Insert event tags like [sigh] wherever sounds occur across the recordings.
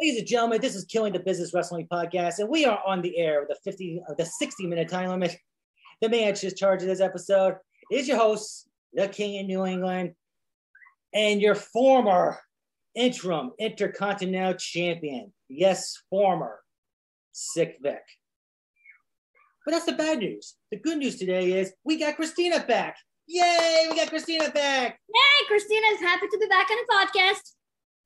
Ladies and gentlemen, this is Killing the Business Wrestling Podcast, and we are on the air with a 50, uh, the 60 minute time limit. The man just charge of this episode is your host, the King of New England, and your former interim intercontinental champion. Yes, former Sick Vic. But that's the bad news. The good news today is we got Christina back. Yay, we got Christina back. Yay, Christina's happy to be back on the podcast.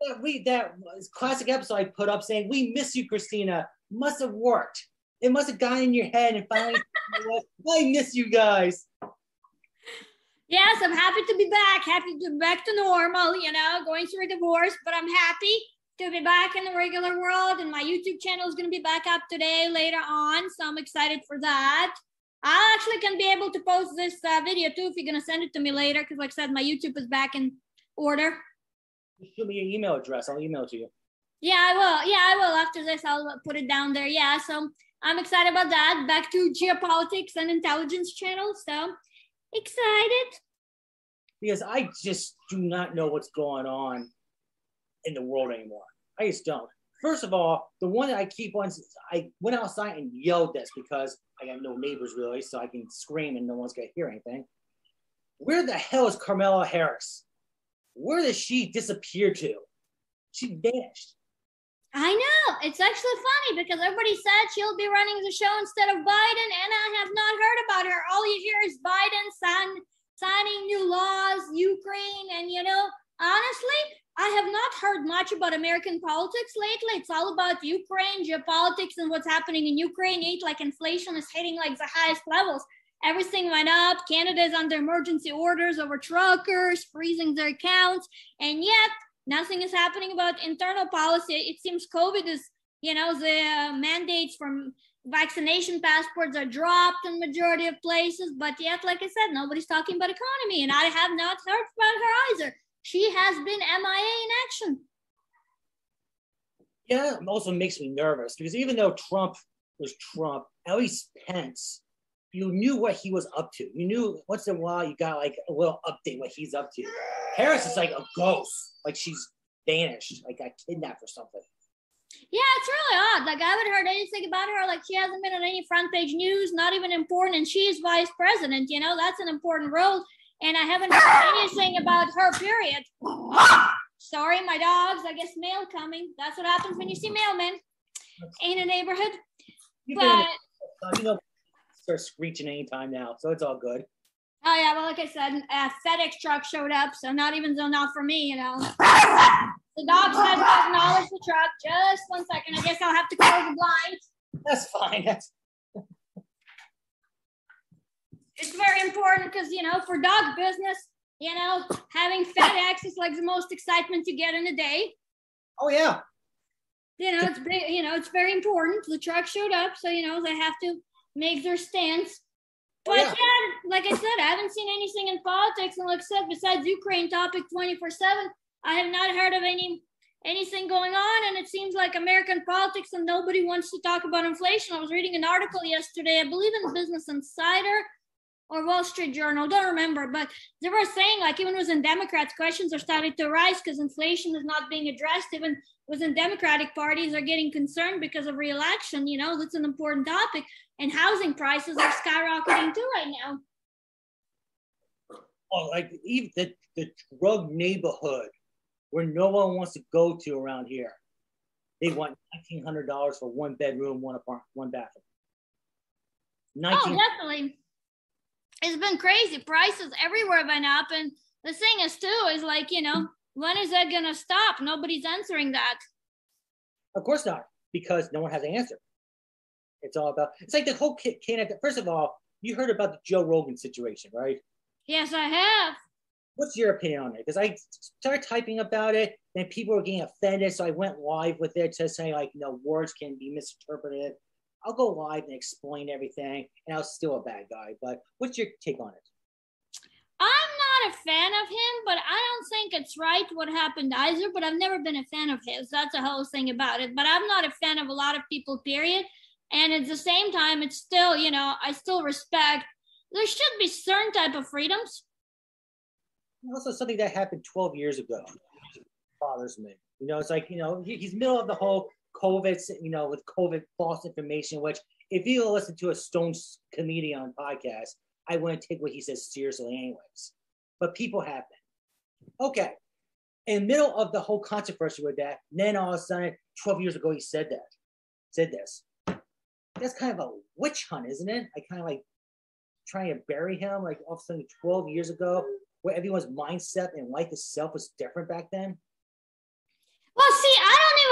That we that classic episode I put up saying we miss you, Christina. Must have worked. It must have gotten in your head and finally [laughs] I miss you guys. Yes, I'm happy to be back. Happy to be back to normal, you know, going through a divorce, but I'm happy to be back in the regular world. And my YouTube channel is going to be back up today later on. So I'm excited for that. I actually can be able to post this uh, video too if you're going to send it to me later. Because, like I said, my YouTube is back in order. Show me your email address. I'll email it to you. Yeah, I will. Yeah, I will. After this, I'll put it down there. Yeah, so I'm excited about that. Back to geopolitics and intelligence channel. So excited. Because I just do not know what's going on in the world anymore. I just don't. First of all, the one that I keep on, I went outside and yelled this because I got no neighbors really, so I can scream and no one's gonna hear anything. Where the hell is Kamala Harris? Where did she disappear to? She vanished. I know. It's actually funny because everybody said she'll be running the show instead of Biden, and I have not heard about her. All you hear is Biden sign, signing new laws, Ukraine, and you know, honestly, I have not heard much about American politics lately. It's all about Ukraine, geopolitics, and what's happening in Ukraine. Like inflation is hitting like the highest levels. Everything went up. Canada is under emergency orders over truckers, freezing their accounts, and yet nothing is happening about internal policy. It seems COVID is, you know, the uh, mandates from vaccination passports are dropped in majority of places, but yet, like I said, nobody's talking about economy, and I have not heard about her either. She has been MIA in action. Yeah, also makes me nervous because even though Trump was Trump, at least Pence, you knew what he was up to. You knew once in a while you got like a little update what he's up to. Harris is like a ghost, like she's vanished, like got kidnapped or something. Yeah, it's really odd. Like I haven't heard anything about her. Like she hasn't been on any front page news, not even important. And she's vice president. You know, that's an important role and I haven't heard anything about her, period. Sorry, my dogs. I guess mail coming. That's what happens when you see mailmen in a neighborhood. But you know, start screeching anytime now, so it's all good. Oh yeah, well, like I said, a FedEx truck showed up, so not even so not for me, you know. [laughs] the dog said to acknowledge the truck. Just one second. I guess I'll have to close the blinds. That's fine. That's it's very important because you know for dog business you know having fedex is like the most excitement you get in a day oh yeah you know it's you know it's very important the truck showed up so you know they have to make their stance oh, but oh, yeah. yeah. like i said i haven't seen anything in politics and like i said besides ukraine topic 24 7 i have not heard of any anything going on and it seems like american politics and nobody wants to talk about inflation i was reading an article yesterday i believe in business insider or Wall Street Journal, don't remember, but they were saying like even within Democrats, questions are starting to rise because inflation is not being addressed. Even within Democratic parties are getting concerned because of reelection. You know, that's an important topic, and housing prices are skyrocketing too right now. Oh, like even the, the drug neighborhood where no one wants to go to around here. They want nineteen hundred dollars for one bedroom, one apartment, one bathroom. 19- oh, definitely it's been crazy. Prices everywhere went up. And the thing is, too, is like, you know, when is that going to stop? Nobody's answering that. Of course not, because no one has an answer. It's all about, it's like the whole Canada. First of all, you heard about the Joe Rogan situation, right? Yes, I have. What's your opinion on it? Because I started typing about it, and people were getting offended. So I went live with it to say, like, you know, words can be misinterpreted. I'll go live and explain everything, and I was still a bad guy. But what's your take on it? Not a fan of him, but I don't think it's right what happened either. But I've never been a fan of his. That's the whole thing about it. But I'm not a fan of a lot of people, period. And at the same time, it's still, you know, I still respect. There should be certain type of freedoms. Also, something that happened 12 years ago bothers me You know, it's like, you know, he, he's middle of the whole COVID, you know, with COVID false information, which if you listen to a Stone comedian podcast, I wouldn't take what he says seriously anyways. But people have been. Okay. In the middle of the whole controversy with that, then all of a sudden, 12 years ago, he said that, said this. That's kind of a witch hunt, isn't it? I kind of like trying to bury him, like all of a sudden 12 years ago, where everyone's mindset and life itself was different back then. Well, see,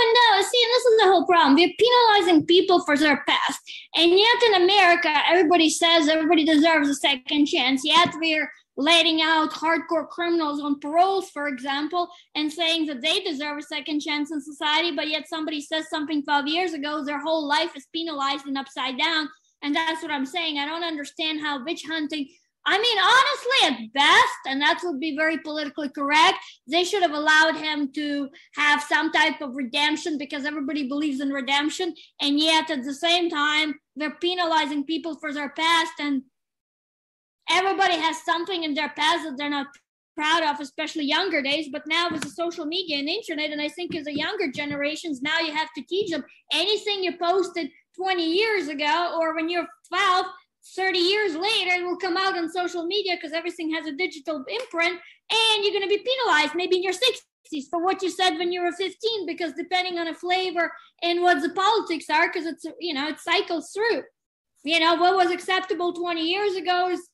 even know. See, this is the whole problem. We're penalizing people for their past. And yet in America, everybody says everybody deserves a second chance. Yet we're letting out hardcore criminals on paroles, for example, and saying that they deserve a second chance in society. But yet somebody says something 12 years ago, their whole life is penalized and upside down. And that's what I'm saying. I don't understand how witch hunting I mean, honestly, at best, and that would be very politically correct, they should have allowed him to have some type of redemption because everybody believes in redemption. And yet, at the same time, they're penalizing people for their past. And everybody has something in their past that they're not proud of, especially younger days. But now with the social media and internet, and I think as the younger generations, now you have to teach them anything you posted 20 years ago or when you're 12 30 years later it will come out on social media because everything has a digital imprint and you're going to be penalized maybe in your 60s for what you said when you were 15 because depending on a flavor and what the politics are because it's you know it cycles through. You know what was acceptable 20 years ago is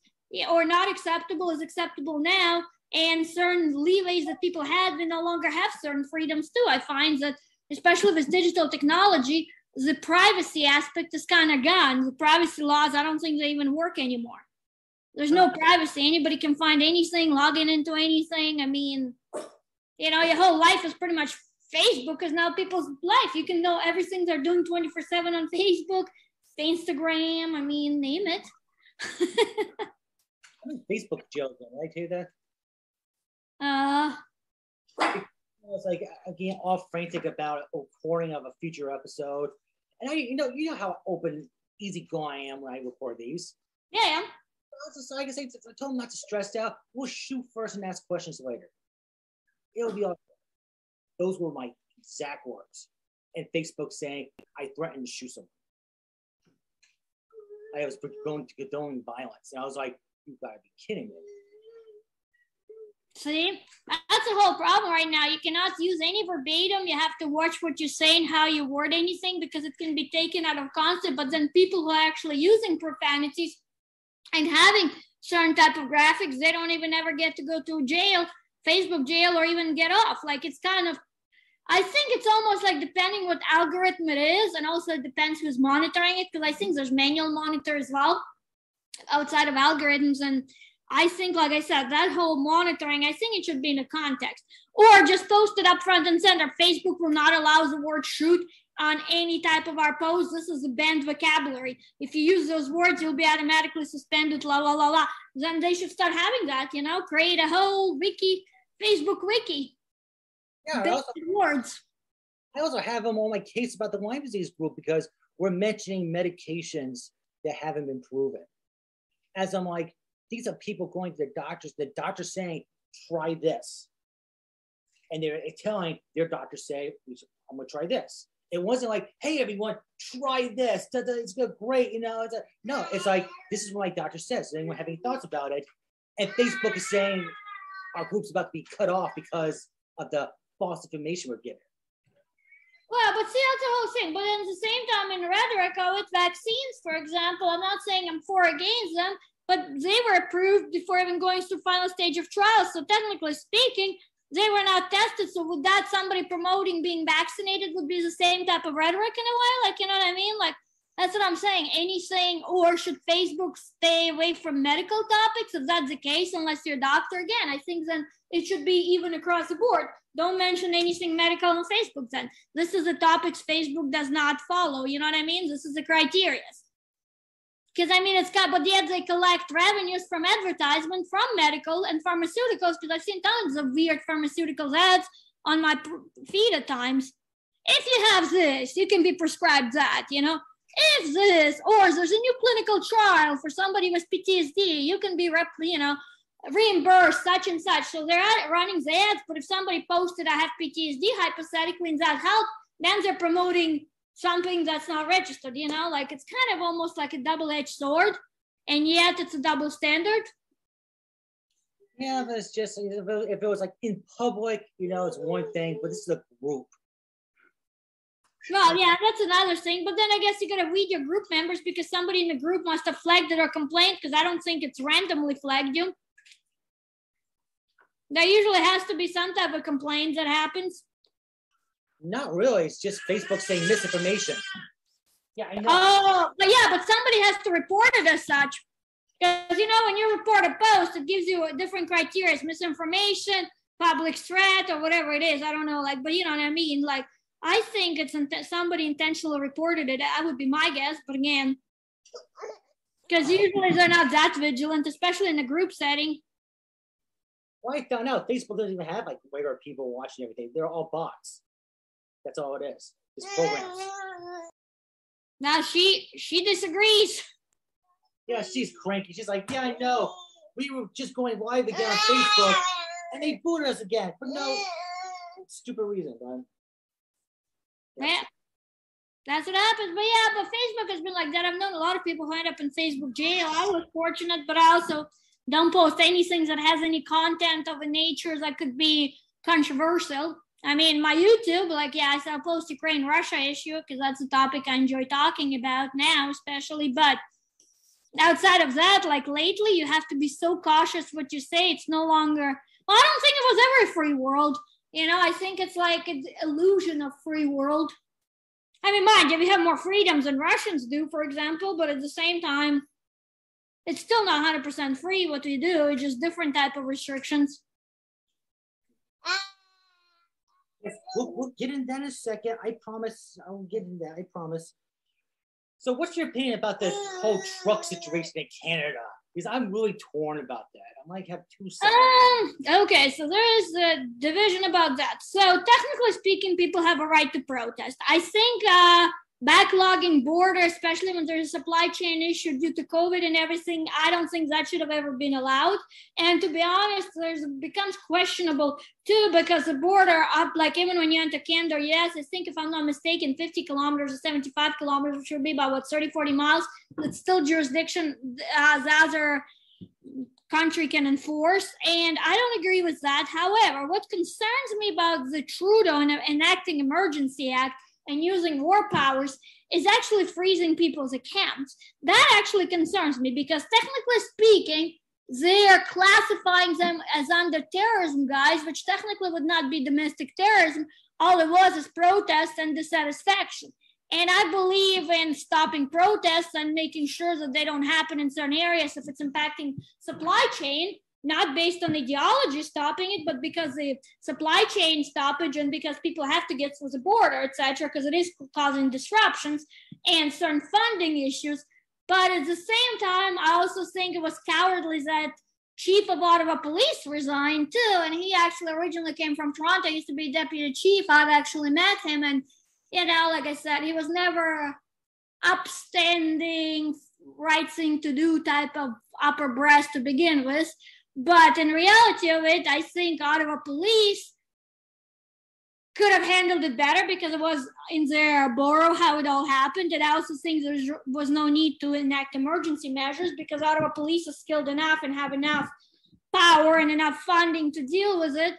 or not acceptable is acceptable now and certain leeways that people had they no longer have certain freedoms too. I find that especially with digital technology the privacy aspect is kind of gone. The privacy laws, I don't think they even work anymore. There's no privacy. Anybody can find anything, log in into anything. I mean, you know, your whole life is pretty much Facebook is now people's life. You can know everything they're doing 24 7 on Facebook, Instagram. I mean, name it. [laughs] I mean, Facebook jail, right? Hear that? Uh, was like again all frantic about a recording of a future episode and I, you know, you know how open, easygoing I am when I record these. Yeah, yeah. So like I say, I told him not to stress out. We'll shoot first and ask questions later. It'll be all. Those were my exact words. And Facebook saying I threatened to shoot someone. I was going to condone violence, and I was like, "You gotta be kidding me!" See, that's the whole problem right now. You cannot use any verbatim. You have to watch what you say and how you word anything because it can be taken out of context. But then people who are actually using profanities and having certain type of graphics, they don't even ever get to go to jail, Facebook jail, or even get off. Like it's kind of, I think it's almost like depending what algorithm it is, and also it depends who's monitoring it. Because I think there's manual monitor as well outside of algorithms and I think, like I said, that whole monitoring, I think it should be in a context. Or just post it up front and center. Facebook will not allow the word shoot on any type of our post. This is a banned vocabulary. If you use those words, you'll be automatically suspended, la la la la. Then they should start having that, you know, create a whole wiki, Facebook wiki. Yeah, I also, words. I also have them on my case about the Lyme disease group because we're mentioning medications that haven't been proven. As I'm like, these are people going to the doctors, the doctor's saying, try this. And they're telling their doctor, say, I'm gonna try this. It wasn't like, hey everyone, try this. It's great, you know. No, it's like this is what my doctor says. Does anyone have any thoughts about it? And Facebook is saying our group's about to be cut off because of the false information we're giving. Well, but see, that's the whole thing. But at the same time, in rhetoric, with vaccines, for example, I'm not saying I'm for or against them, but they were approved before even going to final stage of trials. So technically speaking, they were not tested. So would that somebody promoting being vaccinated would be the same type of rhetoric in a way? Like, you know what I mean? Like, that's what I'm saying. Anything, or should Facebook stay away from medical topics? If that's the case, unless you're a doctor, again, I think then it should be even across the board. Don't mention anything medical on Facebook then. This is the topics Facebook does not follow. You know what I mean? This is the criteria. Because I mean, it's got, but yet they collect revenues from advertisement from medical and pharmaceuticals. Because I've seen tons of weird pharmaceutical ads on my feed at times. If you have this, you can be prescribed that, you know. If this, or there's a new clinical trial for somebody with PTSD, you can be, rep, you know, reimburse such and such. So they're running the ads, but if somebody posted, I have PTSD hypothetically and that help, then they're promoting something that's not registered, you know, like it's kind of almost like a double edged sword, and yet it's a double standard. Yeah, but it's just if it, if it was like in public, you know, it's one thing, but this is a group. Well, yeah, that's another thing. But then I guess you gotta read your group members because somebody in the group must have flagged it or complained because I don't think it's randomly flagged you. There usually has to be some type of complaint that happens. Not really. It's just Facebook saying misinformation. Yeah, I know. Oh, but yeah, but somebody has to report it as such. Because you know, when you report a post, it gives you a different criteria. It's misinformation, public threat, or whatever it is. I don't know, like, but you know what I mean. Like, I think it's int- somebody intentionally reported it. That would be my guess. But again, because usually they're not that vigilant, especially in a group setting. Well, I found out Facebook doesn't even have like regular people watching everything. They're all bots. That's all it is. It's programs. Now she she disagrees. Yeah, she's cranky. She's like, yeah, I know. We were just going live again on Facebook, and they booted us again for no stupid reason, man. Yeah. That's what happens. But yeah, but Facebook has been like that. I've known a lot of people who end up in Facebook jail. I was fortunate, but I also don't post anything that has any content of a nature that could be controversial. I mean, my YouTube, like, yeah, I still post Ukraine Russia issue because that's a topic I enjoy talking about now, especially. But outside of that, like lately, you have to be so cautious what you say. It's no longer, well, I don't think it was ever a free world. You know, I think it's like an illusion of free world. I mean, mind you, we have more freedoms than Russians do, for example, but at the same time, it's still not 100% free what we do. It's just different type of restrictions. We'll, we'll get in that in a second. I promise. I'll get in that. I promise. So, what's your opinion about this whole truck situation in Canada? Because I'm really torn about that. I might have two sides. Um, okay, so there is a division about that. So, technically speaking, people have a right to protest. I think uh, backlogging border, especially when there's a supply chain issue due to COVID and everything, I don't think that should have ever been allowed. And to be honest, there's becomes questionable too because the border up, like even when you enter Canada, yes, I think if I'm not mistaken, 50 kilometers or 75 kilometers, which would be about what 30, 40 miles, it's still jurisdiction as other country can enforce. And I don't agree with that. However, what concerns me about the Trudeau enacting emergency act and using war powers is actually freezing people's accounts. That actually concerns me because technically speaking, they are classifying them as under terrorism guys, which technically would not be domestic terrorism. All it was is protest and dissatisfaction. And I believe in stopping protests and making sure that they don't happen in certain areas if it's impacting supply chain not based on ideology stopping it, but because the supply chain stoppage and because people have to get through the border, etc., because it is causing disruptions and certain funding issues. But at the same time, I also think it was cowardly that chief of Ottawa police resigned too. And he actually originally came from Toronto, he used to be deputy chief. I've actually met him. And, you know, like I said, he was never upstanding, right thing to do type of upper breast to begin with. But in reality of it, I think Ottawa police could have handled it better because it was in their borough how it all happened. And I also think there was no need to enact emergency measures because Ottawa police is skilled enough and have enough power and enough funding to deal with it.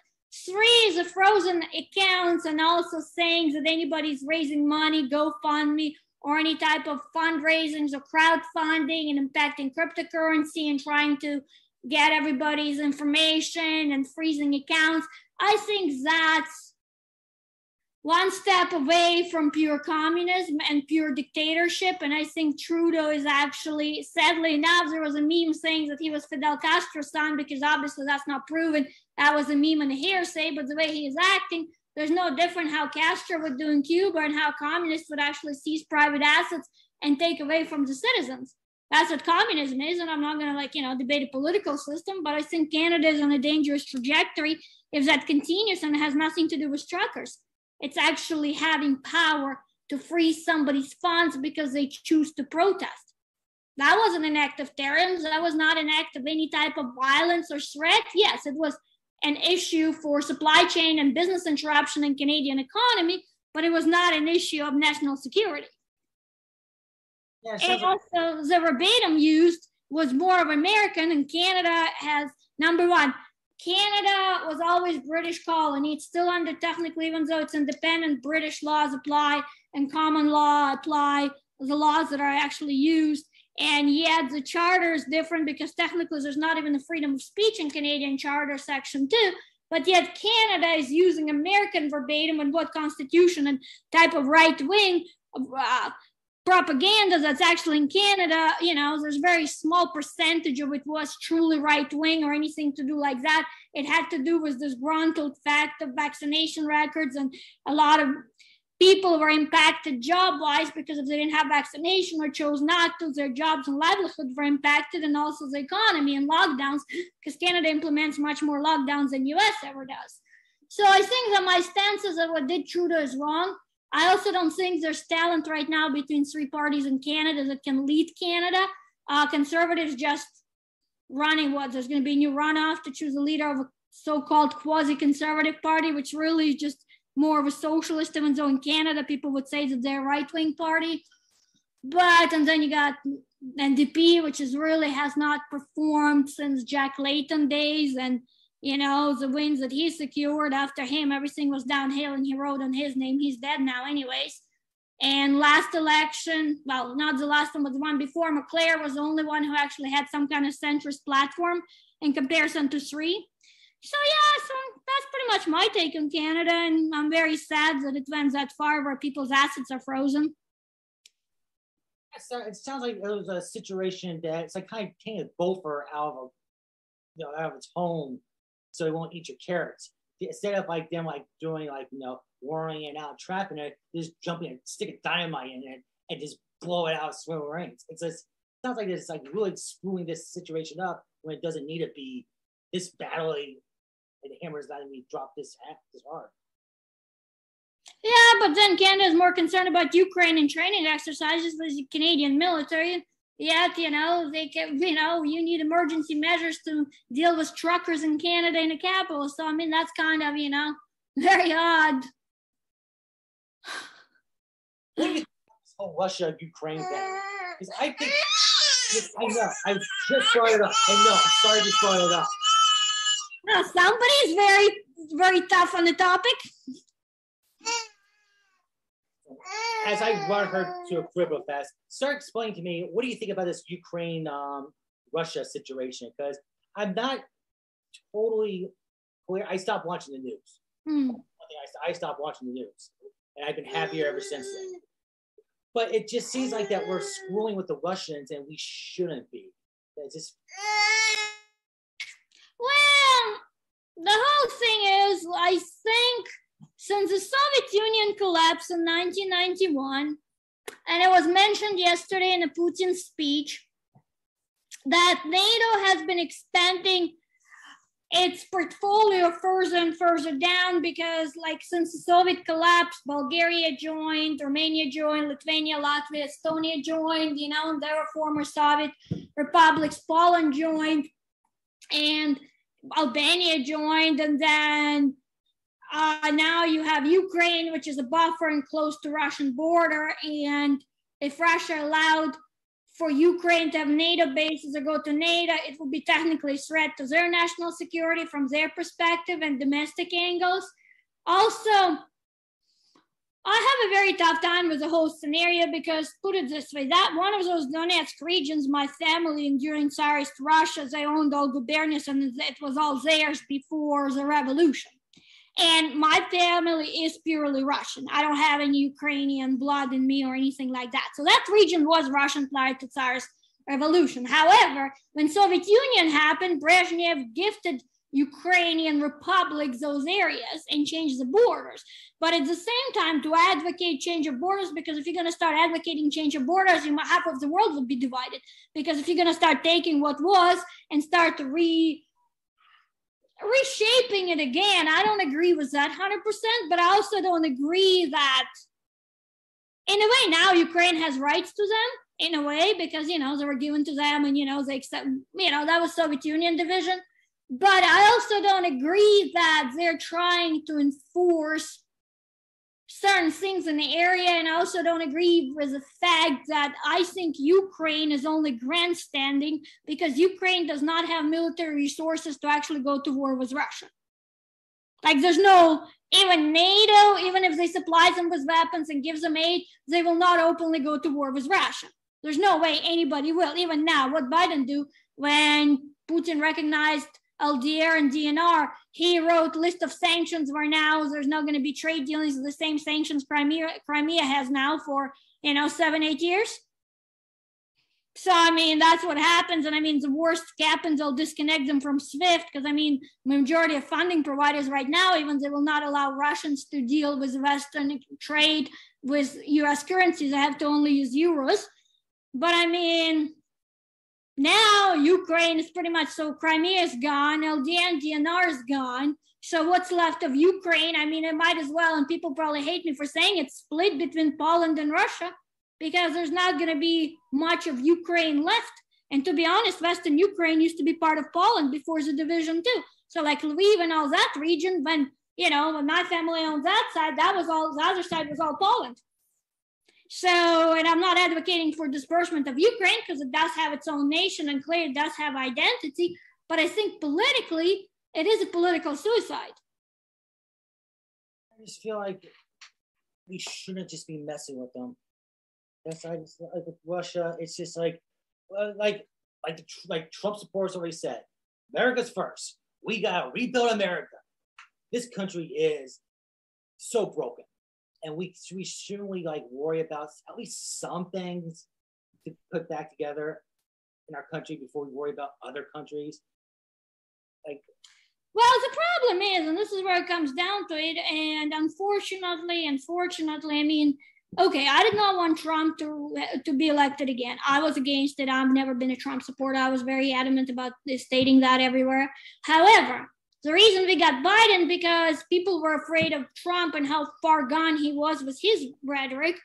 Three is the frozen accounts and also saying that anybody's raising money, GoFundMe, or any type of fundraisings or crowdfunding and impacting cryptocurrency and trying to get everybody's information and freezing accounts. I think that's one step away from pure communism and pure dictatorship. And I think Trudeau is actually, sadly enough, there was a meme saying that he was Fidel Castro's son because obviously that's not proven. That was a meme and a hearsay, but the way he is acting, there's no different how Castro would do in Cuba and how communists would actually seize private assets and take away from the citizens that's what communism is. And I'm not going to like, you know, debate a political system, but I think Canada is on a dangerous trajectory if that continues and it has nothing to do with truckers. It's actually having power to freeze somebody's funds because they choose to protest. That wasn't an act of terrorism. That was not an act of any type of violence or threat. Yes, it was an issue for supply chain and business interruption in Canadian economy, but it was not an issue of national security. Yeah, and also the verbatim used was more of American, and Canada has number one. Canada was always British colony. It's still under technically, even though it's independent, British laws apply and common law apply the laws that are actually used. And yet the charter is different because technically there's not even the freedom of speech in Canadian Charter Section 2. But yet Canada is using American verbatim and what constitution and type of right wing uh, propaganda that's actually in Canada, you know, there's very small percentage of it was truly right wing or anything to do like that. It had to do with this disgruntled fact of vaccination records and a lot of people were impacted job wise because if they didn't have vaccination or chose not to, their jobs and livelihood were impacted, and also the economy and lockdowns because Canada implements much more lockdowns than US ever does. So I think that my stance is that what did Trudeau is wrong. I also don't think there's talent right now between three parties in Canada that can lead Canada. Uh, conservatives just running what there's going to be a new runoff to choose a leader of a so-called quasi-conservative party, which really is just more of a socialist, even though in Canada people would say that they're a right wing party. But and then you got NDP, which is really has not performed since Jack Layton days, and you know the wins that he secured after him, everything was downhill, and he wrote on his name. He's dead now, anyways. And last election, well, not the last one, but the one before, Mulcair was the only one who actually had some kind of centrist platform in comparison to three. So yeah, so that's pretty much my take on Canada, and I'm very sad that it went that far where people's assets are frozen. So it sounds like it was a situation that it's like kind of taking a gopher out of a, you know, out of its home, so it won't eat your carrots. Instead of like them like doing like you know warring it out, trapping it, just jumping and stick a dynamite in it and just blow it out of rings. It's just sounds like it's like really screwing this situation up when it doesn't need to be this badly and the hammer's letting me drop this this hard. Yeah, but then Canada is more concerned about Ukraine and training exercises with the Canadian military. Yet, you know, they can, you know, you need emergency measures to deal with truckers in Canada in the capital. So, I mean, that's kind of, you know, [laughs] very odd. What do you think this whole Russia Ukraine thing? Because I think, I know, I just brought it up. I know, I'm sorry to brought it up. Now, somebody is very, very tough on the topic. As I brought her to a Cribble Fest, start explaining to me what do you think about this Ukraine um, Russia situation? Because I'm not totally clear. I stopped watching the news. Hmm. I stopped watching the news, and I've been happier ever since then. But it just seems like that we're screwing with the Russians, and we shouldn't be. Just the whole thing is, I think since the Soviet Union collapsed in 1991, and it was mentioned yesterday in a Putin speech, that NATO has been expanding its portfolio further and further down because like since the soviet collapse bulgaria joined romania joined lithuania latvia estonia joined you know and there were former soviet republics poland joined and Albania joined, and then uh, now you have Ukraine, which is a buffer and close to Russian border. And if Russia allowed for Ukraine to have NATO bases or go to NATO, it would be technically a threat to their national security from their perspective and domestic angles. Also, I have a very tough time with the whole scenario because, put it this way, that one of those Donetsk regions, my family during Tsarist Russia, they owned all gubernias and it was all theirs before the revolution. And my family is purely Russian. I don't have any Ukrainian blood in me or anything like that. So that region was Russian prior to Tsarist revolution. However, when Soviet Union happened, Brezhnev gifted Ukrainian republics those areas and change the borders. But at the same time, to advocate change of borders, because if you're going to start advocating change of borders, half of the world will be divided. Because if you're going to start taking what was and start to re reshaping it again, I don't agree with that 100%. But I also don't agree that, in a way, now Ukraine has rights to them in a way because you know they were given to them and you know they accept you know that was Soviet Union division. But I also don't agree that they're trying to enforce certain things in the area. And I also don't agree with the fact that I think Ukraine is only grandstanding because Ukraine does not have military resources to actually go to war with Russia. Like there's no even NATO, even if they supply them with weapons and gives them aid, they will not openly go to war with Russia. There's no way anybody will. Even now, what Biden do when Putin recognized LNR and DNR, he wrote list of sanctions where now there's not going to be trade dealings with the same sanctions Crimea, Crimea has now for, you know, seven, eight years. So, I mean, that's what happens. And I mean, the worst happens, they'll disconnect them from SWIFT because I mean, majority of funding providers right now, even they will not allow Russians to deal with Western trade with US currencies. They have to only use euros. But I mean, now Ukraine is pretty much so Crimea is gone, LNR, DNR is gone. So what's left of Ukraine? I mean, it might as well, and people probably hate me for saying it's split between Poland and Russia because there's not going to be much of Ukraine left. And to be honest, Western Ukraine used to be part of Poland before the division too. So like Lviv and all that region, when you know, when my family on that side, that was all the other side was all Poland. So, and I'm not advocating for disbursement of Ukraine because it does have its own nation and clearly it does have identity. But I think politically, it is a political suicide. I just feel like we shouldn't just be messing with them. That's I just, like with Russia. It's just like, like, like, like Trump supporters already said, America's first. We gotta rebuild America. This country is so broken and we we shouldn't we like worry about at least some things to put back together in our country before we worry about other countries. Like, well, the problem is, and this is where it comes down to it, and unfortunately, unfortunately, I mean, okay, I did not want Trump to to be elected again. I was against it. I've never been a Trump supporter. I was very adamant about stating that everywhere. However, the reason we got Biden because people were afraid of Trump and how far gone he was with his rhetoric.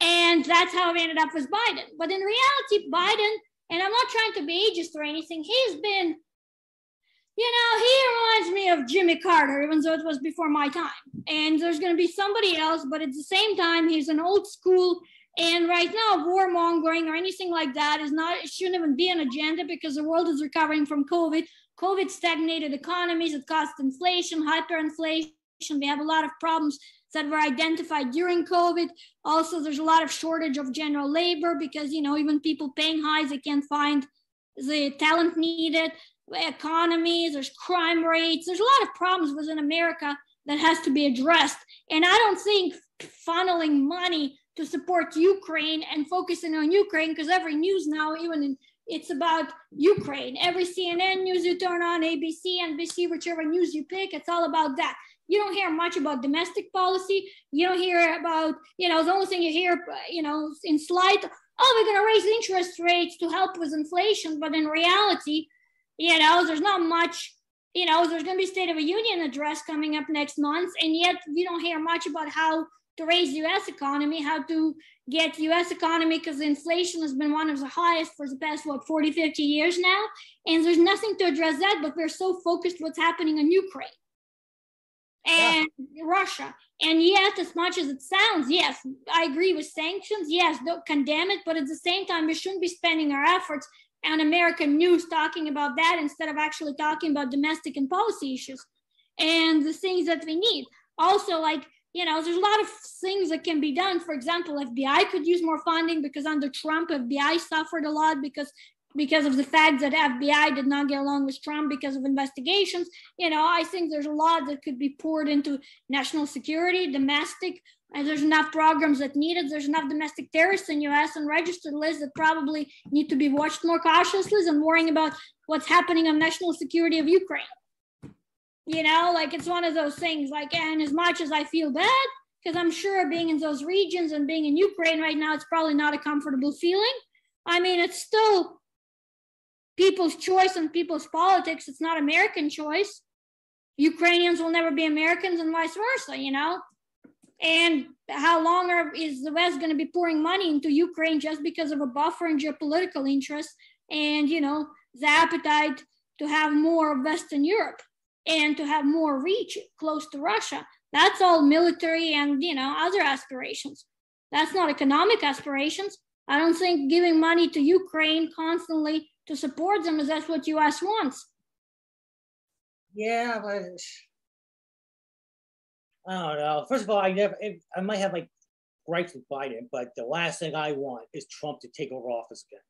And that's how we ended up with Biden. But in reality, Biden, and I'm not trying to be ageist or anything, he's been, you know, he reminds me of Jimmy Carter, even though it was before my time. And there's going to be somebody else, but at the same time, he's an old school. And right now, warmongering or anything like that is not, it shouldn't even be an agenda because the world is recovering from COVID. COVID stagnated economies, it caused inflation, hyperinflation. We have a lot of problems that were identified during COVID. Also, there's a lot of shortage of general labor because, you know, even people paying highs, they can't find the talent needed. Economies, there's crime rates, there's a lot of problems within America that has to be addressed. And I don't think funneling money to support Ukraine and focusing on Ukraine, because every news now, even in it's about Ukraine. Every CNN news you turn on, ABC, NBC, whichever news you pick, it's all about that. You don't hear much about domestic policy. You don't hear about, you know, the only thing you hear, you know, in slight, oh, we're going to raise interest rates to help with inflation. But in reality, you know, there's not much, you know, there's going to be State of a Union address coming up next month. And yet we don't hear much about how to raise U.S. economy, how to get U.S. economy because inflation has been one of the highest for the past what 40, 50 years now, and there's nothing to address that. But we're so focused what's happening in Ukraine and yeah. Russia. And yet, as much as it sounds, yes, I agree with sanctions. Yes, don't condemn it, but at the same time, we shouldn't be spending our efforts on American news talking about that instead of actually talking about domestic and policy issues and the things that we need. Also, like you know, there's a lot of things that can be done. For example, FBI could use more funding because under Trump, FBI suffered a lot because because of the fact that FBI did not get along with Trump because of investigations. You know, I think there's a lot that could be poured into national security, domestic, and there's enough programs that needed. There's enough domestic terrorists in US and registered lists that probably need to be watched more cautiously than worrying about what's happening on national security of Ukraine you know like it's one of those things like and as much as i feel bad because i'm sure being in those regions and being in ukraine right now it's probably not a comfortable feeling. I mean it's still people's choice and people's politics. It's not american choice. Ukrainians will never be americans and vice versa you know? And how long are, is the West going to be pouring money into Ukraine just because of a buffer and geopolitical interest and, you know, the appetite to have more of Western Europe and to have more reach close to Russia? That's all military and, you know, other aspirations. That's not economic aspirations. I don't think giving money to Ukraine constantly to support them is that's what US wants. Yeah, but I don't know. First of all, I never, I might have like gripes with Biden, but the last thing I want is Trump to take over office again.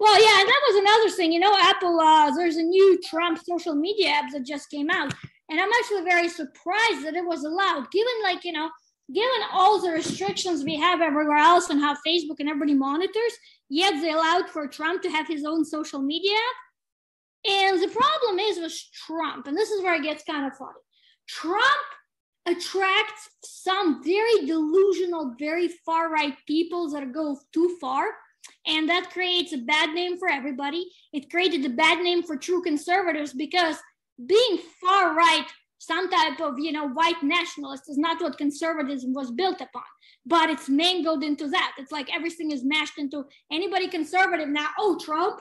Well, yeah, and that was another thing. You know, Apple, uh, there's a new Trump social media app that just came out. And I'm actually very surprised that it was allowed, given, like, you know, given all the restrictions we have everywhere else and how Facebook and everybody monitors, yet they allowed for Trump to have his own social media app. And the problem is with Trump, and this is where it gets kind of funny. Trump attracts some very delusional, very far right people that go too far. And that creates a bad name for everybody. It created a bad name for true conservatives because being far right, some type of you know white nationalist, is not what conservatism was built upon. But it's mangled into that. It's like everything is mashed into anybody conservative now. Oh, Trump,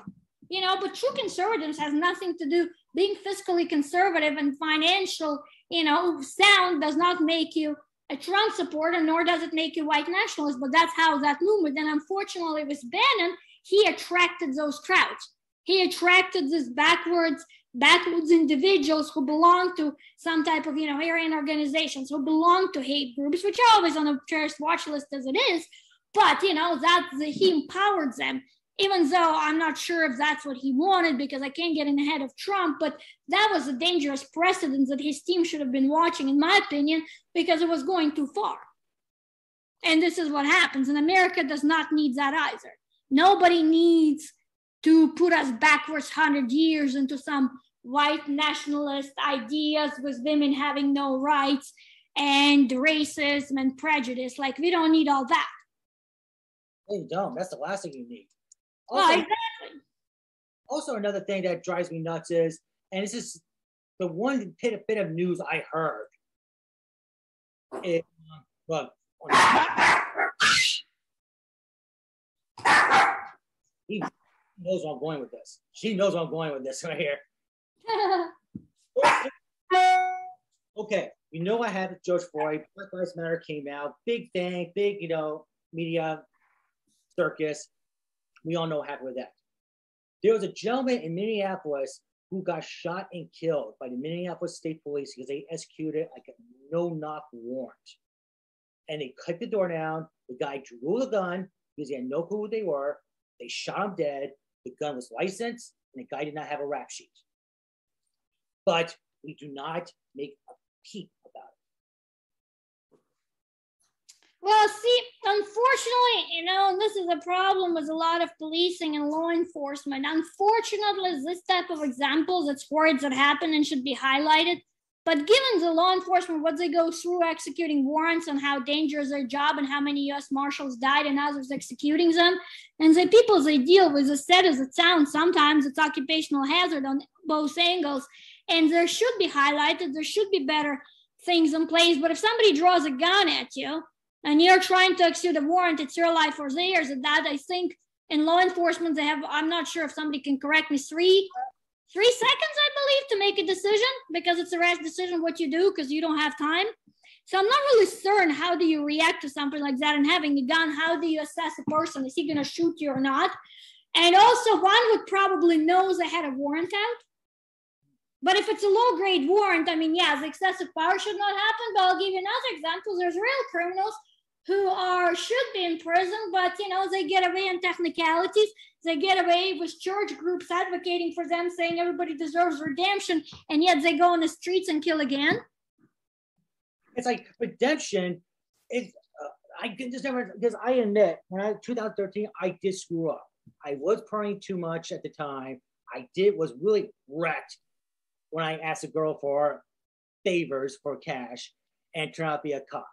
you know. But true conservatives has nothing to do. Being fiscally conservative and financial you know, sound does not make you a Trump supporter, nor does it make you white nationalist. But that's how that movement. And unfortunately, with Bannon, he attracted those crowds. He attracted these backwards, backwards individuals who belong to some type of, you know, Aryan organizations, who belong to hate groups, which are always on a terrorist watch list as it is. But you know, that he empowered them even though I'm not sure if that's what he wanted because I can't get in ahead of Trump, but that was a dangerous precedent that his team should have been watching, in my opinion, because it was going too far. And this is what happens. And America does not need that either. Nobody needs to put us backwards 100 years into some white nationalist ideas with women having no rights and racism and prejudice. Like, we don't need all that. you don't. That's the last thing you need. Also, exactly. Also, another thing that drives me nuts is, and this is the one bit, bit of news I heard. It, well, he knows where I'm going with this. She knows where I'm going with this [laughs] right here. [laughs] okay, you know I had George Floyd, Black Lives Matter came out, big thing, big, you know, media circus. We all know what happened with that. There was a gentleman in Minneapolis who got shot and killed by the Minneapolis State Police because they executed like a no-knock warrant. And they cut the door down. The guy drew the gun because he had no clue who they were. They shot him dead. The gun was licensed, and the guy did not have a rap sheet. But we do not make a peep Well, see, unfortunately, you know, this is a problem with a lot of policing and law enforcement. Unfortunately, this type of examples, it's words that happen and should be highlighted. But given the law enforcement, what they go through executing warrants and how dangerous their job and how many U.S. Marshals died and others executing them, and the people they deal with, as sad as it sounds, sometimes it's occupational hazard on both angles. And there should be highlighted, there should be better things in place. But if somebody draws a gun at you, and you're trying to execute a warrant, it's your life or theirs. And that I think in law enforcement, they have, I'm not sure if somebody can correct me, three three seconds, I believe, to make a decision because it's a rash decision what you do because you don't have time. So I'm not really certain how do you react to something like that and having a gun, how do you assess a person? Is he gonna shoot you or not? And also one would probably knows they had a warrant out. But if it's a low grade warrant, I mean, the excessive power should not happen. But I'll give you another example. There's real criminals who are should be in prison, but you know they get away on technicalities. They get away with church groups advocating for them, saying everybody deserves redemption, and yet they go on the streets and kill again. It's like redemption. Is uh, I just never because I admit when I 2013 I did screw up. I was partying too much at the time. I did was really wrecked when I asked a girl for favors for cash and turned out to be a cop.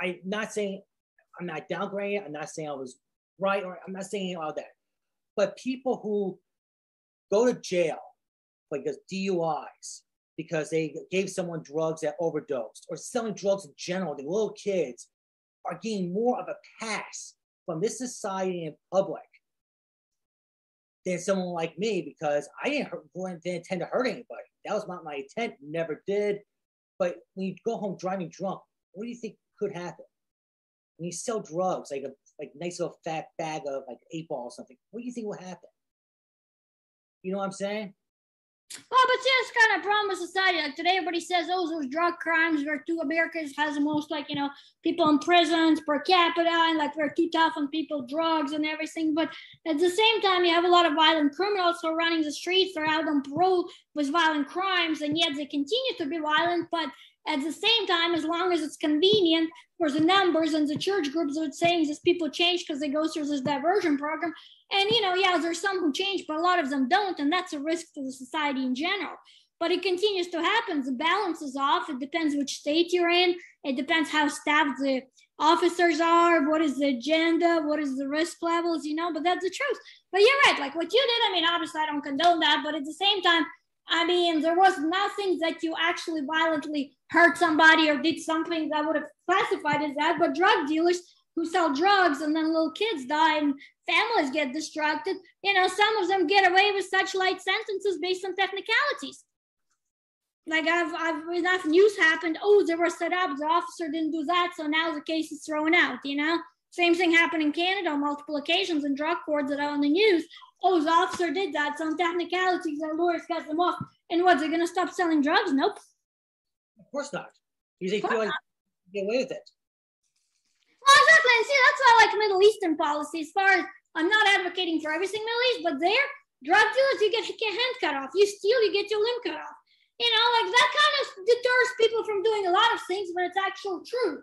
I'm not saying I'm not downgrading. I'm not saying I was right or I'm not saying all that. But people who go to jail because DUIs because they gave someone drugs that overdosed or selling drugs in general, the little kids are getting more of a pass from this society and public than someone like me because I didn't, hurt, didn't intend to hurt anybody. That was not my intent, never did. But when you go home driving drunk, what do you think could happen? When you sell drugs, like a like nice little fat bag of like eight ball or something, what do you think will happen? You know what I'm saying? Well, but see, it's kind of problem with society. Like today, everybody says, "Oh, those drug crimes were too." America has the most, like you know, people in prisons per capita, and like we're too tough on people, drugs and everything. But at the same time, you have a lot of violent criminals who are running the streets. They're out on parole with violent crimes, and yet they continue to be violent. But at the same time, as long as it's convenient for the numbers and the church groups are saying these people change because they go through this diversion program, and, you know, yeah, there's some who change, but a lot of them don't. And that's a risk to the society in general. But it continues to happen. The balance is off. It depends which state you're in. It depends how staffed the officers are, what is the agenda, what is the risk levels, you know, but that's the truth. But you're right. Like what you did, I mean, obviously I don't condone that, but at the same time, I mean, there was nothing that you actually violently hurt somebody or did something that would have classified as that. But drug dealers who sell drugs and then little kids die and families get distracted. You know, some of them get away with such light sentences based on technicalities. Like I've, I've enough news happened. Oh, they were set up. The officer didn't do that, so now the case is thrown out. You know, same thing happened in Canada on multiple occasions in drug courts that are on the news. Oh, the officer did that. Some technicalities, the lawyers got them off. And what? They're gonna stop selling drugs? Nope. Of course not. Because they feel like get away with it. Well, exactly. And see, that's why I like Middle Eastern policy. As far as I'm not advocating for everything Middle East, but there, drug dealers, you get your hand cut off. You steal, you get your limb cut off. You know, like that kind of deters people from doing a lot of things when it's actual truth.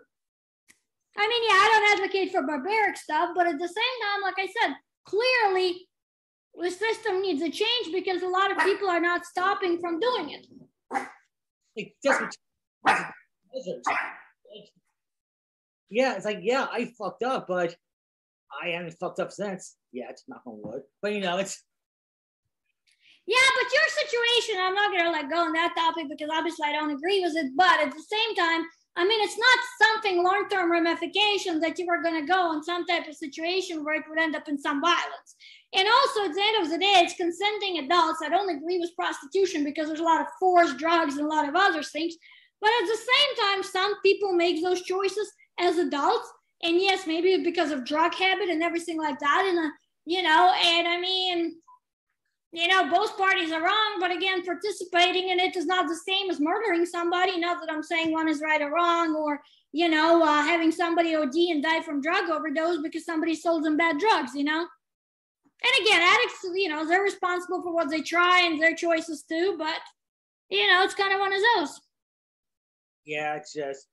I mean, yeah, I don't advocate for barbaric stuff, but at the same time, like I said, clearly the system needs a change because a lot of people are not stopping from doing it. Like yeah, it's like, yeah, I fucked up, but I haven't fucked up since yet, knock on wood. But you know, it's yeah, but your situation, I'm not gonna let go on that topic because obviously I don't agree with it. But at the same time, I mean, it's not something long-term ramifications that you were gonna go in some type of situation where it would end up in some violence. And also, at the end of the day, it's consenting adults. I don't agree with prostitution because there's a lot of forced drugs and a lot of other things. But at the same time, some people make those choices as adults. And yes, maybe because of drug habit and everything like that. And, uh, you know, and I mean, you know, both parties are wrong, but again, participating in it is not the same as murdering somebody. Not that I'm saying one is right or wrong, or, you know, uh, having somebody OD and die from drug overdose because somebody sold them bad drugs, you know? And again, addicts, you know, they're responsible for what they try and their choices too, but, you know, it's kind of one of those. Yeah, it's just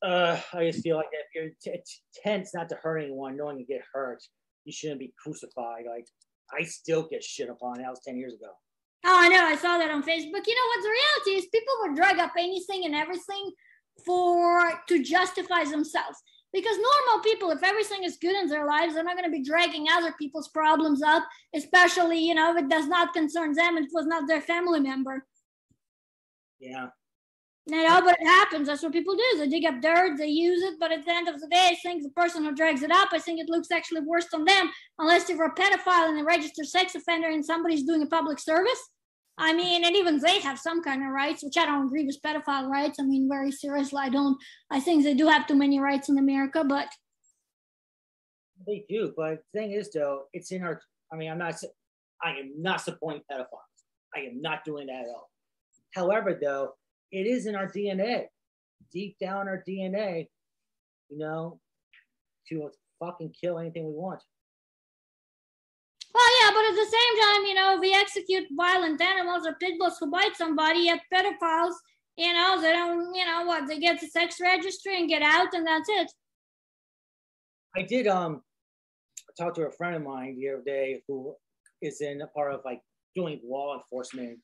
uh, I just feel like if you're t- tense not to hurt anyone, knowing you get hurt, you shouldn't be crucified. Like I still get shit upon. That was ten years ago. Oh, I know. I saw that on Facebook. You know what? The reality is, people would drag up anything and everything for to justify themselves. Because normal people, if everything is good in their lives, they're not going to be dragging other people's problems up, especially you know if it does not concern them. and It was not their family member. Yeah, know, but it happens. That's what people do. They dig up dirt, they use it, but at the end of the day, I think the person who drags it up, I think it looks actually worse on them, unless were a pedophile and a registered sex offender and somebody's doing a public service. I mean, and even they have some kind of rights, which I don't agree with pedophile rights. I mean, very seriously, I don't. I think they do have too many rights in America, but they do. But the thing is, though, it's in our. I mean, I'm not. I am not supporting pedophiles. I am not doing that at all. However, though, it is in our DNA, deep down our DNA, you know, to fucking kill anything we want. Well, yeah, but at the same time, you know, we execute violent animals or pit bulls who bite somebody, yet pedophiles, you know, they don't, you know, what, they get the sex registry and get out and that's it. I did um talk to a friend of mine the other day who is in a part of like doing law enforcement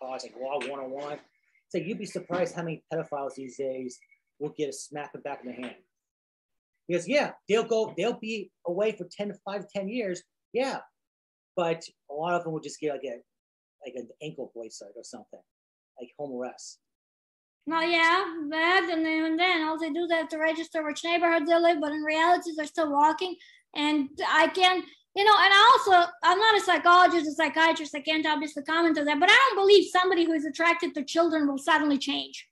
cause like law 101 so you'd be surprised how many pedophiles these days will get a smack in the back of the hand. Because yeah, they'll go, they'll be away for 10 to 5 10 years. Yeah. But a lot of them will just get like a like an ankle bracelet or something. like home arrest. Well, yeah, that and then, and then all they do, they have to register which neighborhood they live, but in reality, they're still walking. And I can, you know, and I also, I'm not a psychologist, a psychiatrist. I can't obviously comment on that, but I don't believe somebody who is attracted to children will suddenly change.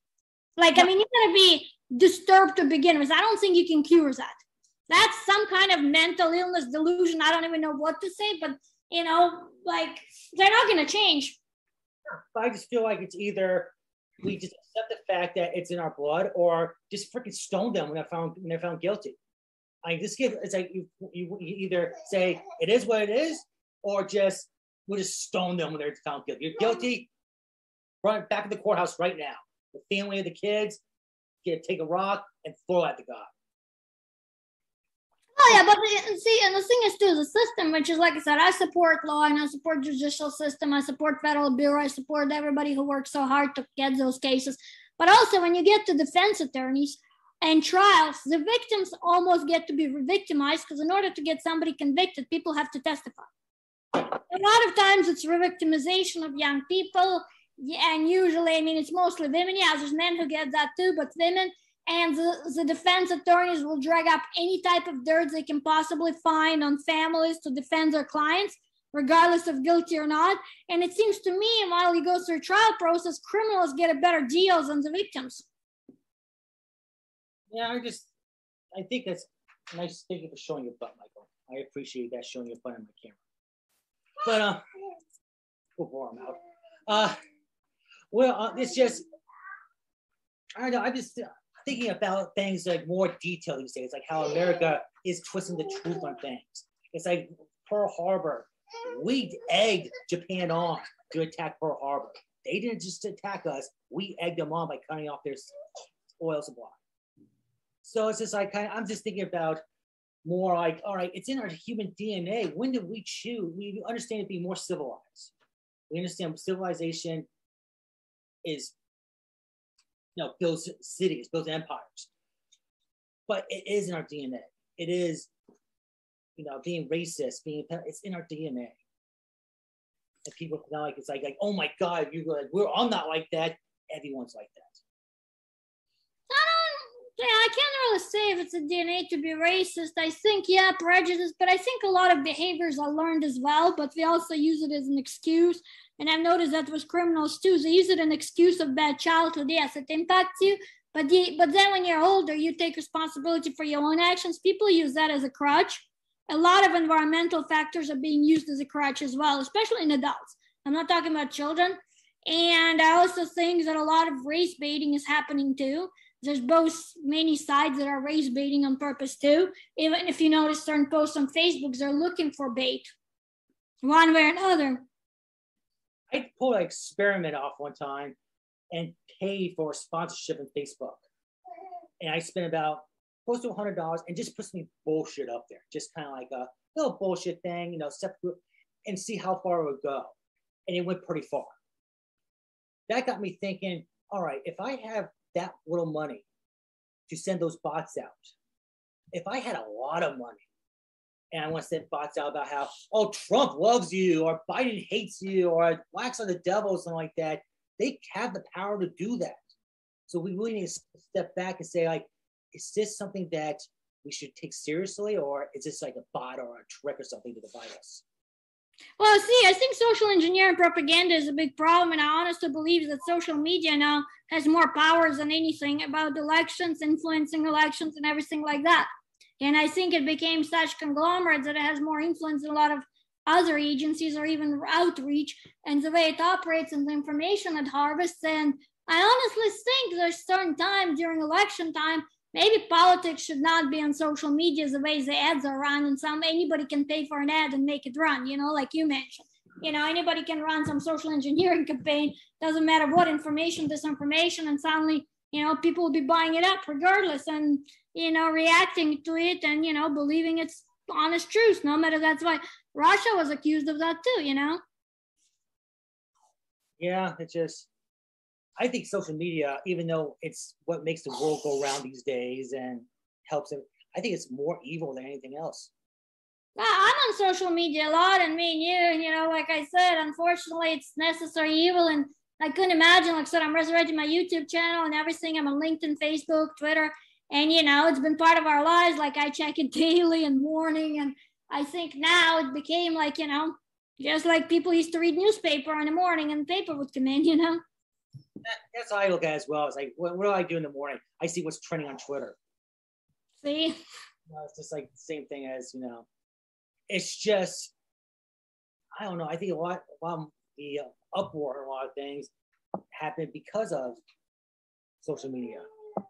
Like, I mean, you're going to be disturbed to begin with. I don't think you can cure that. That's some kind of mental illness delusion. I don't even know what to say, but you know, like they're not gonna change. I just feel like it's either we just accept the fact that it's in our blood, or just freaking stone them when they're found when they're found guilty. I this give it's like you, you, you either say it is what it is, or just we'll just stone them when they're found guilty. You're guilty. Run back to the courthouse right now. The family of the kids get take a rock and throw at the guy. Oh yeah, but see, and the thing is too, the system, which is like I said, I support law and I support judicial system, I support federal bureau, I support everybody who works so hard to get those cases. But also, when you get to defense attorneys and trials, the victims almost get to be victimized because in order to get somebody convicted, people have to testify. A lot of times, it's re-victimization of young people, and usually, I mean, it's mostly women. Yeah, there's men who get that too, but women and the, the defense attorneys will drag up any type of dirt they can possibly find on families to defend their clients regardless of guilty or not and it seems to me while you go through trial process criminals get a better deal than the victims yeah i just i think that's nice thank you for showing your butt michael i appreciate that showing your butt on my camera but uh before i'm out uh well uh, it's just i don't know I'm just thinking about things like more detail these days, like how America is twisting the truth on things. It's like Pearl Harbor. We egged Japan on to attack Pearl Harbor. They didn't just attack us. We egged them on by cutting off their oil supply. So it's just like kind of, I'm just thinking about more like, all right, it's in our human DNA. When did we choose? We understand to be more civilized. We understand civilization is you know, builds cities, builds empires. But it is in our DNA. It is, you know, being racist, being it's in our DNA. And people feel like it's like, like, oh my God, you're like, we're I'm not like that. Everyone's like that. Yeah, I can't really say if it's a DNA to be racist. I think, yeah, prejudice, but I think a lot of behaviors are learned as well, but we also use it as an excuse. And I've noticed that with criminals too. They use it an excuse of bad childhood. Yes, it impacts you. But, the, but then when you're older, you take responsibility for your own actions. People use that as a crutch. A lot of environmental factors are being used as a crutch as well, especially in adults. I'm not talking about children. And I also think that a lot of race baiting is happening too. There's both many sides that are race baiting on purpose too. Even if you notice certain posts on Facebook, they're looking for bait one way or another. I pulled an experiment off one time and paid for sponsorship in Facebook. And I spent about close to hundred dollars and just put some bullshit up there, just kind of like a little bullshit thing, you know, separate and see how far it would go. And it went pretty far. That got me thinking, all right, if I have that little money to send those bots out, if I had a lot of money and I want to send bots out about how, oh, Trump loves you, or Biden hates you, or blacks are the devil, or something like that. They have the power to do that. So we really need to step back and say, like, is this something that we should take seriously, or is this like a bot or a trick or something to divide us? Well, see, I think social engineering propaganda is a big problem, and I honestly believe that social media now has more powers than anything about elections, influencing elections, and everything like that. And I think it became such conglomerate that it has more influence than a lot of other agencies or even outreach and the way it operates and the information it harvests. And I honestly think there's certain time during election time, maybe politics should not be on social media the way the ads are run and some anybody can pay for an ad and make it run, you know, like you mentioned. You know, anybody can run some social engineering [laughs] campaign, doesn't matter what information, disinformation, and suddenly, you know, people will be buying it up regardless. And you know, reacting to it and, you know, believing it's honest truth, no matter that's why Russia was accused of that too, you know? Yeah, it just, I think social media, even though it's what makes the world go around these days and helps it, I think it's more evil than anything else. I'm on social media a lot, and me and you, you know, like I said, unfortunately, it's necessary evil, and I couldn't imagine. Like I said, I'm resurrecting my YouTube channel and everything. I'm on LinkedIn, Facebook, Twitter, and you know, it's been part of our lives. Like I check it [laughs] daily and morning, and I think now it became like you know, just like people used to read newspaper in the morning and the paper would come in. You know. That, that's how I look at as well. It's like, what, what do I do in the morning? I see what's trending on Twitter. See. You know, it's just like the same thing as you know. It's just, I don't know. I think a lot, a lot of the uh, uproar and a lot of things happened because of social media. Oh,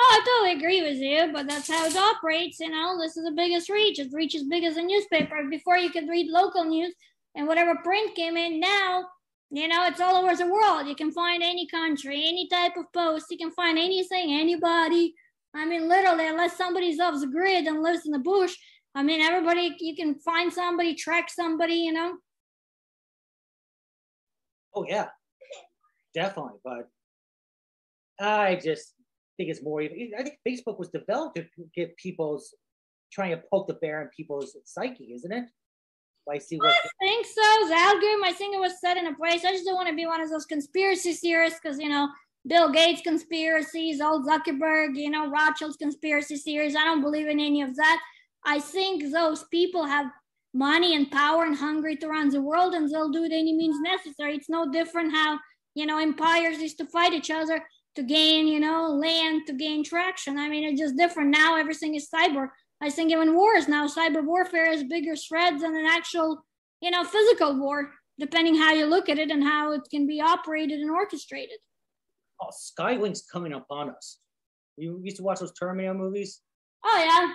I totally agree with you, but that's how it operates. You know, this is the biggest reach. It's reach as big as a newspaper. Before you could read local news and whatever print came in. Now, you know, it's all over the world. You can find any country, any type of post. You can find anything, anybody. I mean, literally, unless somebody's off the grid and lives in the bush, I mean, everybody, you can find somebody, track somebody, you know. Oh yeah, definitely. But I just think it's more. I think Facebook was developed to get people's trying to poke the bear in people's psyche, isn't it? Like see what. I think so. The algorithm, I think it was set in a place. I just don't want to be one of those conspiracy theorists because, you know, Bill Gates conspiracies, old Zuckerberg, you know, Rothschild's conspiracy theories. I don't believe in any of that. I think those people have money and power and hungry to run the world and they'll do it any means necessary. It's no different how, you know, empires used to fight each other to gain, you know, land, to gain traction. I mean, it's just different. Now everything is cyber. I think even wars now, cyber warfare is bigger threats than an actual, you know, physical war, depending how you look at it and how it can be operated and orchestrated. Oh, Skylink's coming upon us. You used to watch those Terminator movies. Oh yeah.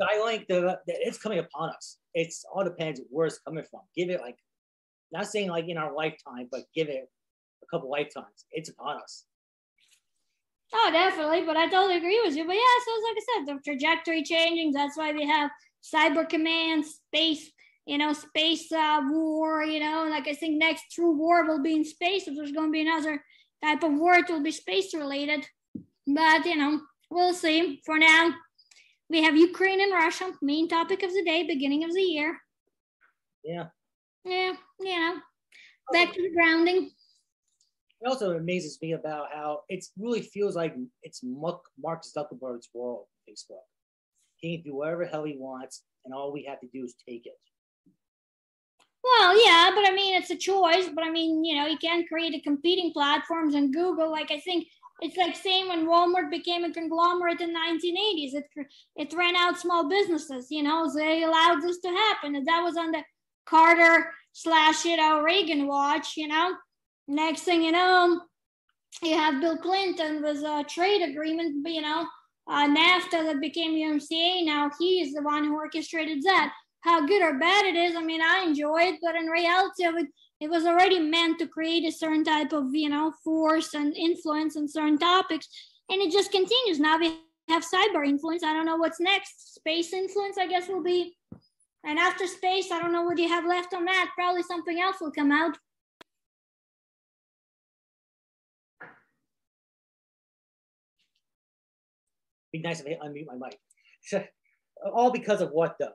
Skylink, the, the it's coming upon us. It's all depends where it's coming from. Give it like, not saying like in our lifetime, but give it a couple lifetimes. It's upon us. Oh, definitely. But I totally agree with you. But yeah, so it's like I said, the trajectory changing. That's why we have cyber command, space, you know, space uh, war, you know, like I think next true war will be in space. If there's going to be another type of war, it will be space related. But, you know, we'll see. For now, we have Ukraine and Russia, main topic of the day, beginning of the year. Yeah. Yeah, you know, back to the grounding. It also amazes me about how it really feels like it's Mark Zuckerberg's world, Facebook. He can do whatever hell he wants, and all we have to do is take it. Well, yeah, but I mean, it's a choice. But I mean, you know, you can create a competing platforms and Google. Like I think it's like saying when Walmart became a conglomerate in 1980s, it it ran out small businesses. You know, they allowed this to happen, and that was on the Carter slash you know Reagan watch. You know, next thing you know, you have Bill Clinton with a trade agreement. You know, uh, NAFTA that became UMCA. Now he is the one who orchestrated that. How good or bad it is, I mean, I enjoy it, but in reality it, it was already meant to create a certain type of, you know, force and influence on certain topics, and it just continues. Now we have cyber influence. I don't know what's next. Space influence, I guess, will be. And after space, I don't know what you have left on that. Probably something else will come out. Be nice if I unmute my mic. all because of what though?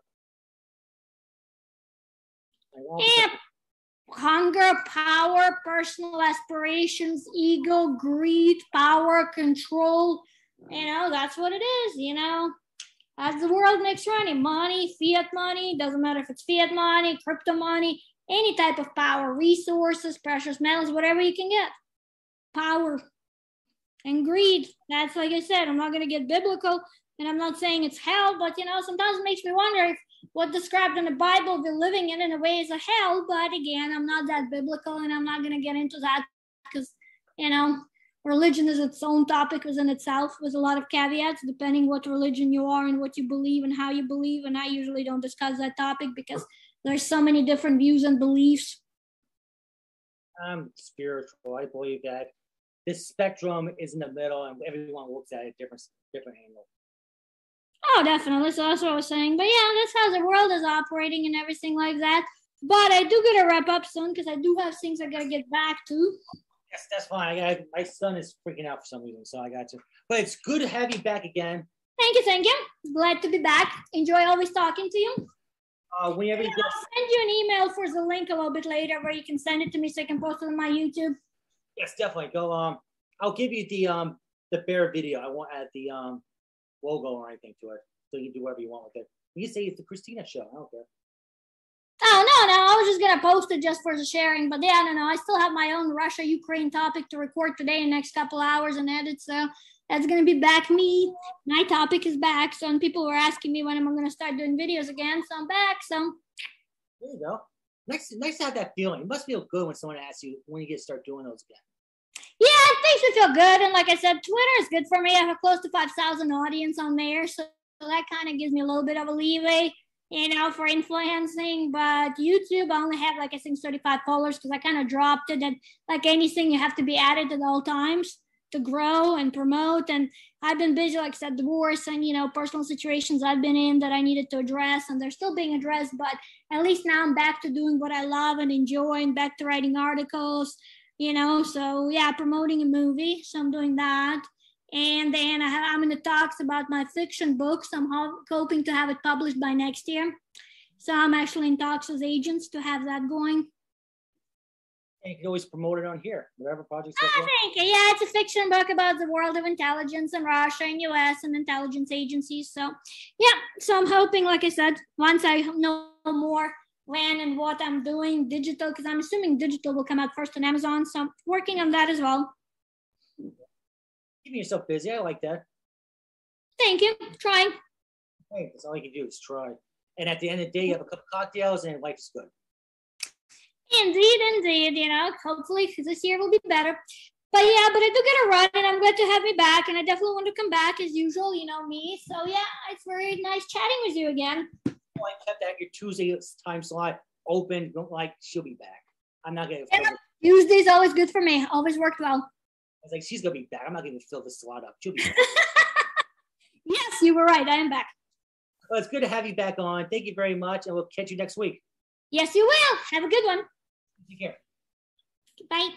Hunger, power, personal aspirations, ego, greed, power, control. You know, that's what it is, you know. As the world makes money, money, fiat money, doesn't matter if it's fiat money, crypto money, any type of power, resources, precious metals, whatever you can get. Power and greed. That's like I said, I'm not going to get biblical and I'm not saying it's hell, but you know, sometimes it makes me wonder if what described in the Bible we're living in in a way is a hell. But again, I'm not that biblical and I'm not going to get into that because, you know, religion is its own topic within itself with a lot of caveats depending what religion you are and what you believe and how you believe. And I usually don't discuss that topic because there's so many different views and beliefs. I'm spiritual. I believe that this spectrum is in the middle, and everyone looks at it different, different angle. Oh, definitely. So that's what I was saying. But yeah, that's how the world is operating and everything like that. But I do gotta wrap up soon because I do have things I gotta get back to. Yes, that's fine. I got my son is freaking out for some reason, so I got to. But it's good to have you back again. Thank you, thank you. Glad to be back. Enjoy always talking to you. Uh, whenever you I'll send you an email for the link a little bit later where you can send it to me so I can post it on my YouTube. Yes, definitely go. Um, I'll give you the um the bear video. I won't add the um logo or anything to it, so you can do whatever you want with it. You say it's the Christina show. I don't care. Oh no, no, I was just gonna post it just for the sharing, but yeah, no, no, I still have my own Russia Ukraine topic to record today in the next couple hours and edit, so that's gonna be back me. My topic is back, so and people were asking me when am I gonna start doing videos again, so I'm back. So There you go. Nice, nice to have that feeling. It must feel good when someone asks you when you get to start doing those again. yeah, it makes me feel good, and like I said, Twitter is good for me. I have close to five thousand audience on there, so that kind of gives me a little bit of a leeway. you know, for influencing. But YouTube, I only have like I think 35 followers because I kind of dropped it. And like anything, you have to be it at all times to grow and promote. And I've been busy, like I said, divorce and you know, personal situations I've been in that I needed to address, and they're still being addressed. But at least now I'm back to doing what I love and enjoy, and back to writing articles. You know, so yeah, promoting a movie. So I'm doing that. And then I have, I'm in the talks about my fiction books. I'm ho- hoping to have it published by next year. So I'm actually in talks with agents to have that going. And you can always promote it on here, whatever projects. you I have. think, yeah, it's a fiction book about the world of intelligence and Russia and US and intelligence agencies. So, yeah, so I'm hoping, like I said, once I know more when and what I'm doing digital, because I'm assuming digital will come out first on Amazon. So I'm working on that as well. Keeping yourself busy. I like that. Thank you. Trying. Hey, that's all you can do is try. And at the end of the day, you have a couple cocktails and life is good. Indeed, indeed. You know, hopefully this year will be better. But yeah, but I do get a run, and I'm glad to have me back. And I definitely want to come back as usual. You know me. So yeah, it's very nice chatting with you again. Oh, I kept that your Tuesday time slot open. Don't like she'll be back. I'm not gonna. Yeah. Tuesday's always good for me. Always worked well. I was like, she's gonna be back. I'm not gonna fill this slot up. She'll be back. [laughs] Yes, you were right. I am back. well, it's good to have you back on. Thank you very much, and we'll catch you next week. Yes, you will. Have a good one. Take care. Bye.